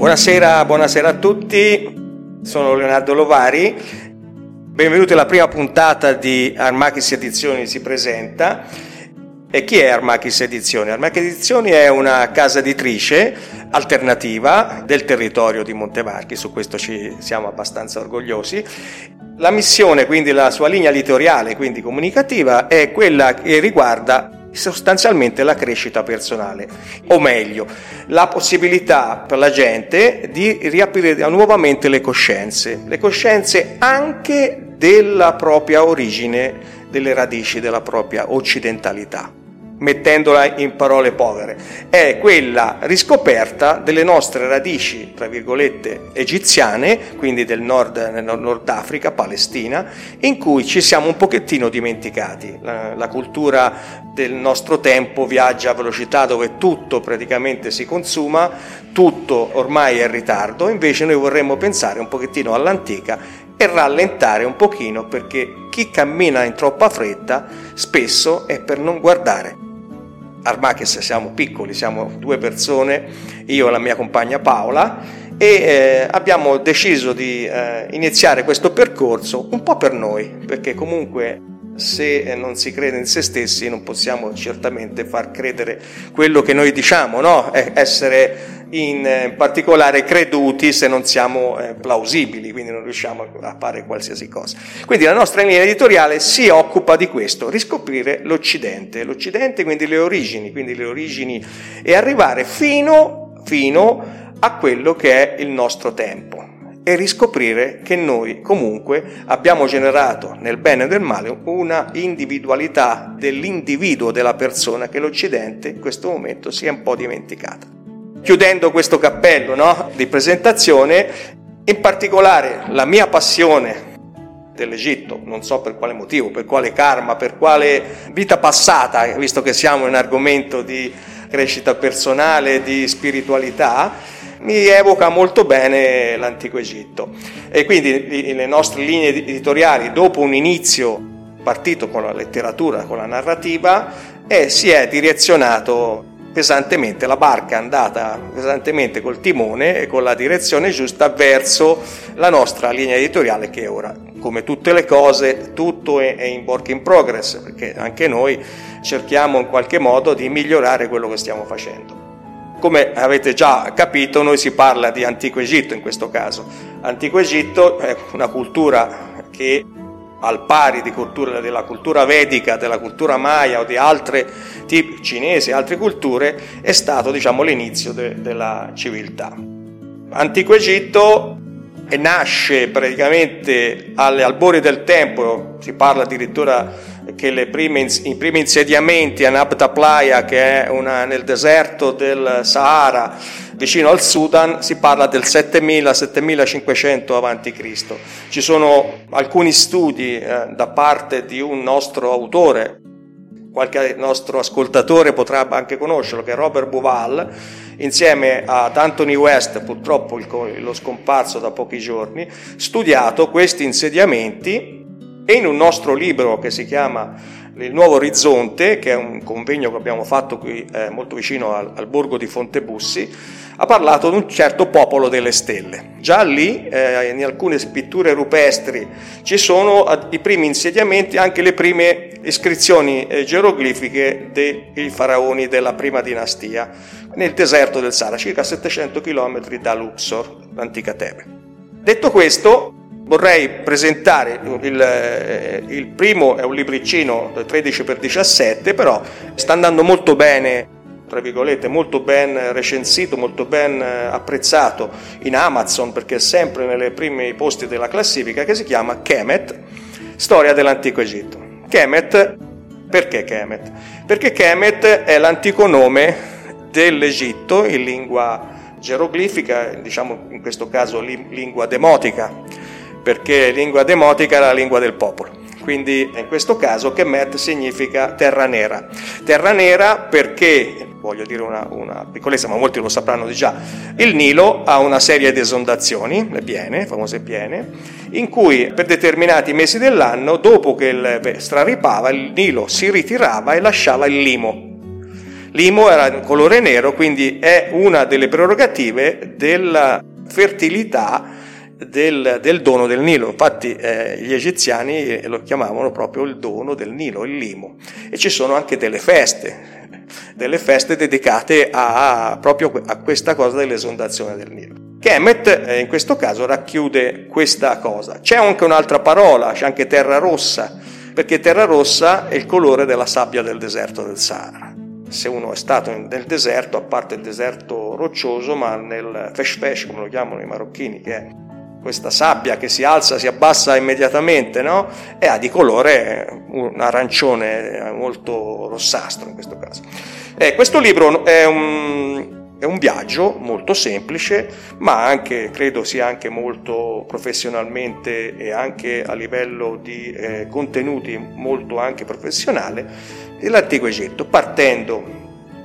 Buonasera, buonasera a tutti, sono Leonardo Lovari, benvenuti alla prima puntata di Armachis Edizioni si presenta. E chi è Armachis Edizioni? Armachis Edizioni è una casa editrice alternativa del territorio di Montevarchi, su questo ci siamo abbastanza orgogliosi. La missione, quindi la sua linea editoriale, quindi comunicativa, è quella che riguarda sostanzialmente la crescita personale, o meglio, la possibilità per la gente di riaprire nuovamente le coscienze, le coscienze anche della propria origine, delle radici della propria occidentalità mettendola in parole povere, è quella riscoperta delle nostre radici, tra virgolette, egiziane, quindi del nord, nord Africa, Palestina, in cui ci siamo un pochettino dimenticati. La, la cultura del nostro tempo viaggia a velocità dove tutto praticamente si consuma, tutto ormai è in ritardo, invece noi vorremmo pensare un pochettino all'antica e rallentare un pochino perché chi cammina in troppa fretta spesso è per non guardare Armachis siamo piccoli, siamo due persone, io e la mia compagna Paola, e eh, abbiamo deciso di eh, iniziare questo percorso un po' per noi, perché comunque se non si crede in se stessi non possiamo certamente far credere quello che noi diciamo, no? essere in eh, particolare creduti se non siamo eh, plausibili, quindi non riusciamo a fare qualsiasi cosa. Quindi la nostra linea editoriale si occupa di questo, riscoprire l'Occidente, l'Occidente quindi le origini, quindi le origini e arrivare fino, fino a quello che è il nostro tempo e riscoprire che noi comunque abbiamo generato nel bene e nel male una individualità dell'individuo, della persona che l'Occidente in questo momento si è un po' dimenticata. Chiudendo questo cappello no, di presentazione, in particolare la mia passione dell'Egitto, non so per quale motivo, per quale karma, per quale vita passata, visto che siamo in argomento di crescita personale, di spiritualità, mi evoca molto bene l'antico Egitto. E quindi le nostre linee editoriali, dopo un inizio partito con la letteratura, con la narrativa, eh, si è direzionato pesantemente, la barca è andata pesantemente col timone e con la direzione giusta verso la nostra linea editoriale che ora, come tutte le cose, tutto è in work in progress, perché anche noi cerchiamo in qualche modo di migliorare quello che stiamo facendo. Come avete già capito, noi si parla di Antico Egitto in questo caso. Antico Egitto è una cultura che al pari cultura, della cultura vedica, della cultura maya o di altre tipi cinesi, altre culture, è stato diciamo, l'inizio de, della civiltà. Antico Egitto nasce praticamente alle albori del tempo, si parla addirittura che prime, i primi insediamenti a Nabta Playa, che è una, nel deserto del Sahara, vicino al Sudan, si parla del 7000-7500 a.C. Ci sono alcuni studi eh, da parte di un nostro autore, qualche nostro ascoltatore potrà anche conoscerlo, che è Robert Buval, insieme ad Anthony West, purtroppo lo scomparso da pochi giorni, studiato questi insediamenti e in un nostro libro che si chiama il Nuovo Orizzonte, che è un convegno che abbiamo fatto qui eh, molto vicino al, al, borgo di Fontebussi, ha parlato di un certo popolo delle stelle. Già lì, eh, in alcune pitture rupestri, ci sono i primi insediamenti, anche le prime iscrizioni eh, geroglifiche dei faraoni della prima dinastia, nel deserto del Sahara, circa 700 km da Luxor, l'antica Tebe. Detto questo, vorrei presentare il, eh, il, primo è un libricino 13x17 però sta andando molto bene tra virgolette molto ben recensito molto ben eh, apprezzato in Amazon perché è sempre nei primi posti della classifica che si chiama Kemet storia dell'antico Egitto Kemet perché Kemet? perché Kemet è l'antico nome dell'Egitto in lingua geroglifica diciamo in questo caso lingua demotica perché lingua demotica è la lingua del popolo. Quindi in questo caso Kemet significa terra nera. Terra nera perché, voglio dire una, una piccolezza, ma molti lo sapranno già, il Nilo ha una serie di esondazioni, le piene, famose piene, in cui per determinati mesi dell'anno, dopo che il straripava, il Nilo si ritirava e lasciava il limo. L'imo era di colore nero, quindi è una delle prerogative della fertilità del, del, dono del Nilo. Infatti eh, gli egiziani lo chiamavano proprio il dono del Nilo, il limo. E ci sono anche delle feste, delle feste dedicate a, proprio a questa cosa dell'esondazione del Nilo. Kemet eh, in questo caso racchiude questa cosa. C'è anche un'altra parola, c'è anche terra rossa, perché terra rossa è il colore della sabbia del deserto del Sahara. Se uno è stato nel deserto, a parte il deserto roccioso, ma nel fesh fesh, come lo chiamano i marocchini, che è questa sabbia che si alza, si abbassa immediatamente, no? E ha di colore un arancione molto rossastro in questo caso. Eh, questo libro è un, è un, viaggio molto semplice, ma anche, credo sia anche molto professionalmente e anche a livello di eh, contenuti molto anche professionale dell'antico Egitto, partendo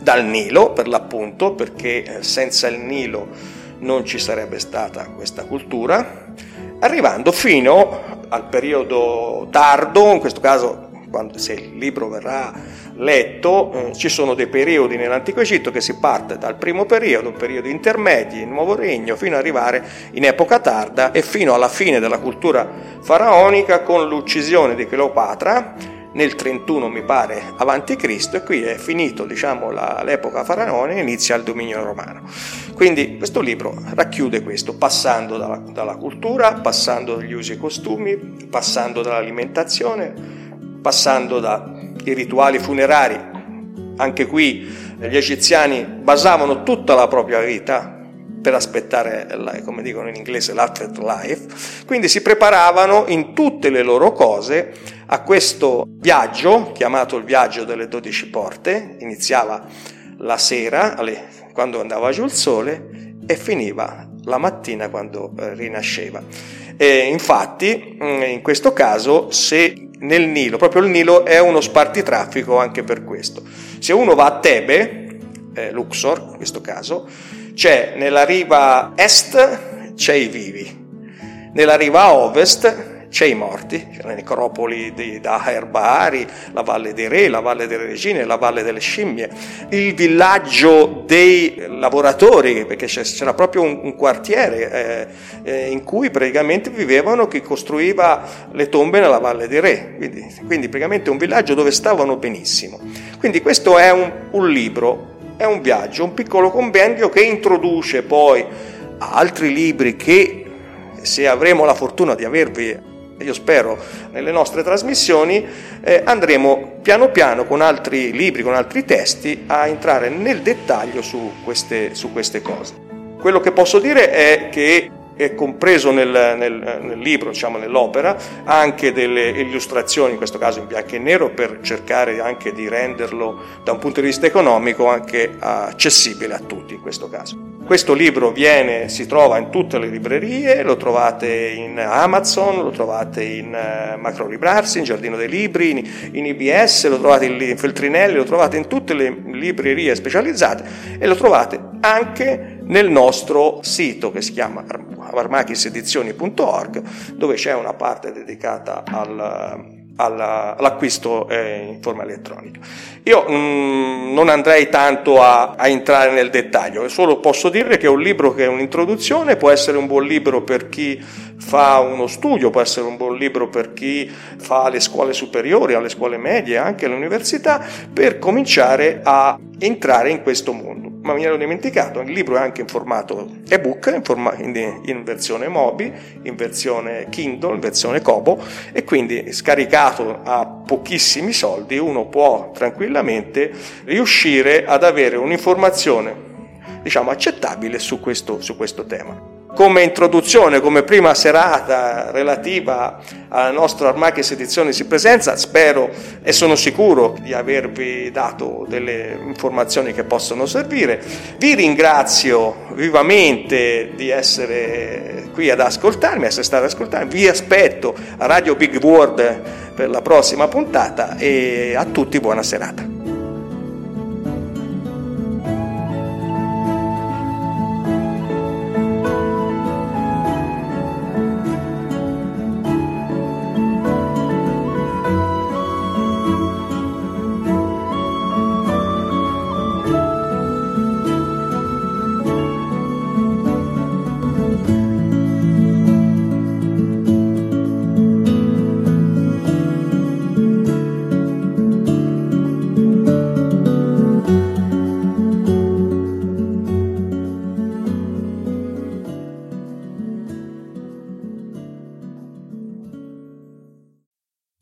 dal Nilo per l'appunto, perché eh, senza il Nilo non ci sarebbe stata questa cultura, arrivando fino al periodo tardo, in questo caso quando, se il libro verrà letto, eh, ci sono dei periodi nell'Antico Egitto che si parte dal primo periodo, periodi intermedi, il Nuovo Regno, fino ad arrivare in epoca tarda e fino alla fine della cultura faraonica con l'uccisione di Cleopatra nel 31 mi pare avanti Cristo e qui è finito diciamo, la, l'epoca faraonica e inizia il dominio romano. Quindi questo libro racchiude questo, passando dalla, dalla cultura, passando dagli usi e costumi, passando dall'alimentazione, passando dai rituali funerari. Anche qui gli egiziani basavano tutta la propria vita per aspettare, come dicono in inglese, l'afterlife, quindi si preparavano in tutte le loro cose a questo viaggio, chiamato il viaggio delle dodici porte, iniziava la sera, quando andava giù il sole, e finiva la mattina quando eh, rinasceva. E infatti, mm, in questo caso, se nel Nilo, proprio il Nilo è uno spartitraffico anche per questo. Se uno va a Tebe, eh, Luxor in questo caso, c'è nella riva est c'è i vivi, nella riva ovest c'è i morti, c'è le necropoli di Daher Bahari, la Valle dei Re, la Valle delle Regine, la Valle delle Scimmie, il villaggio dei lavoratori, perché c'era proprio un, un quartiere eh, eh, in cui praticamente vivevano chi costruiva le tombe nella Valle dei Re, quindi, quindi praticamente un villaggio dove stavano benissimo. Quindi questo è un, un libro, è un viaggio, un piccolo compendio che introduce poi altri libri che se avremo la fortuna di avervi io spero, nelle nostre trasmissioni, eh, andremo piano piano con altri libri, con altri testi, a entrare nel dettaglio su queste, su queste cose. Quello che posso dire è che è compreso nel, nel, nel, libro, diciamo nell'opera, anche delle illustrazioni, in questo caso in bianco e nero, per cercare anche di renderlo da un punto di vista economico anche accessibile a tutti in questo caso. Questo libro viene, si trova in tutte le librerie, lo trovate in Amazon, lo trovate in uh, Macro Librarsi, in Giardino dei Libri, in, in IBS, lo trovate in Feltrinelli, lo trovate in tutte le librerie specializzate e lo trovate anche nel nostro sito che si chiama armachisedizioni.org dove c'è una parte dedicata al alla, all'acquisto eh, in forma elettronica. Io mh, mm, non andrei tanto a, a, entrare nel dettaglio, solo posso dire che è un libro che è un'introduzione, può essere un buon libro per chi fa uno studio, può essere un buon libro per chi fa le scuole superiori, alle scuole medie, anche all'università, per cominciare a entrare in questo mondo. Ma mi ero dimenticato, il libro è anche in formato ebook, in, forma, in, in versione Mobi, in versione Kindle, in versione Kobo e quindi scaricato a pochissimi soldi uno può tranquillamente riuscire ad avere un'informazione diciamo accettabile su questo, su questo tema come introduzione, come prima serata relativa alla nostra Armachis Edizioni si presenza, spero e sono sicuro di avervi dato delle informazioni che possono servire. Vi ringrazio vivamente di essere qui ad ascoltarmi, essere stati ad ascoltarmi. Vi aspetto a Radio Big World per la prossima puntata e a tutti buona serata.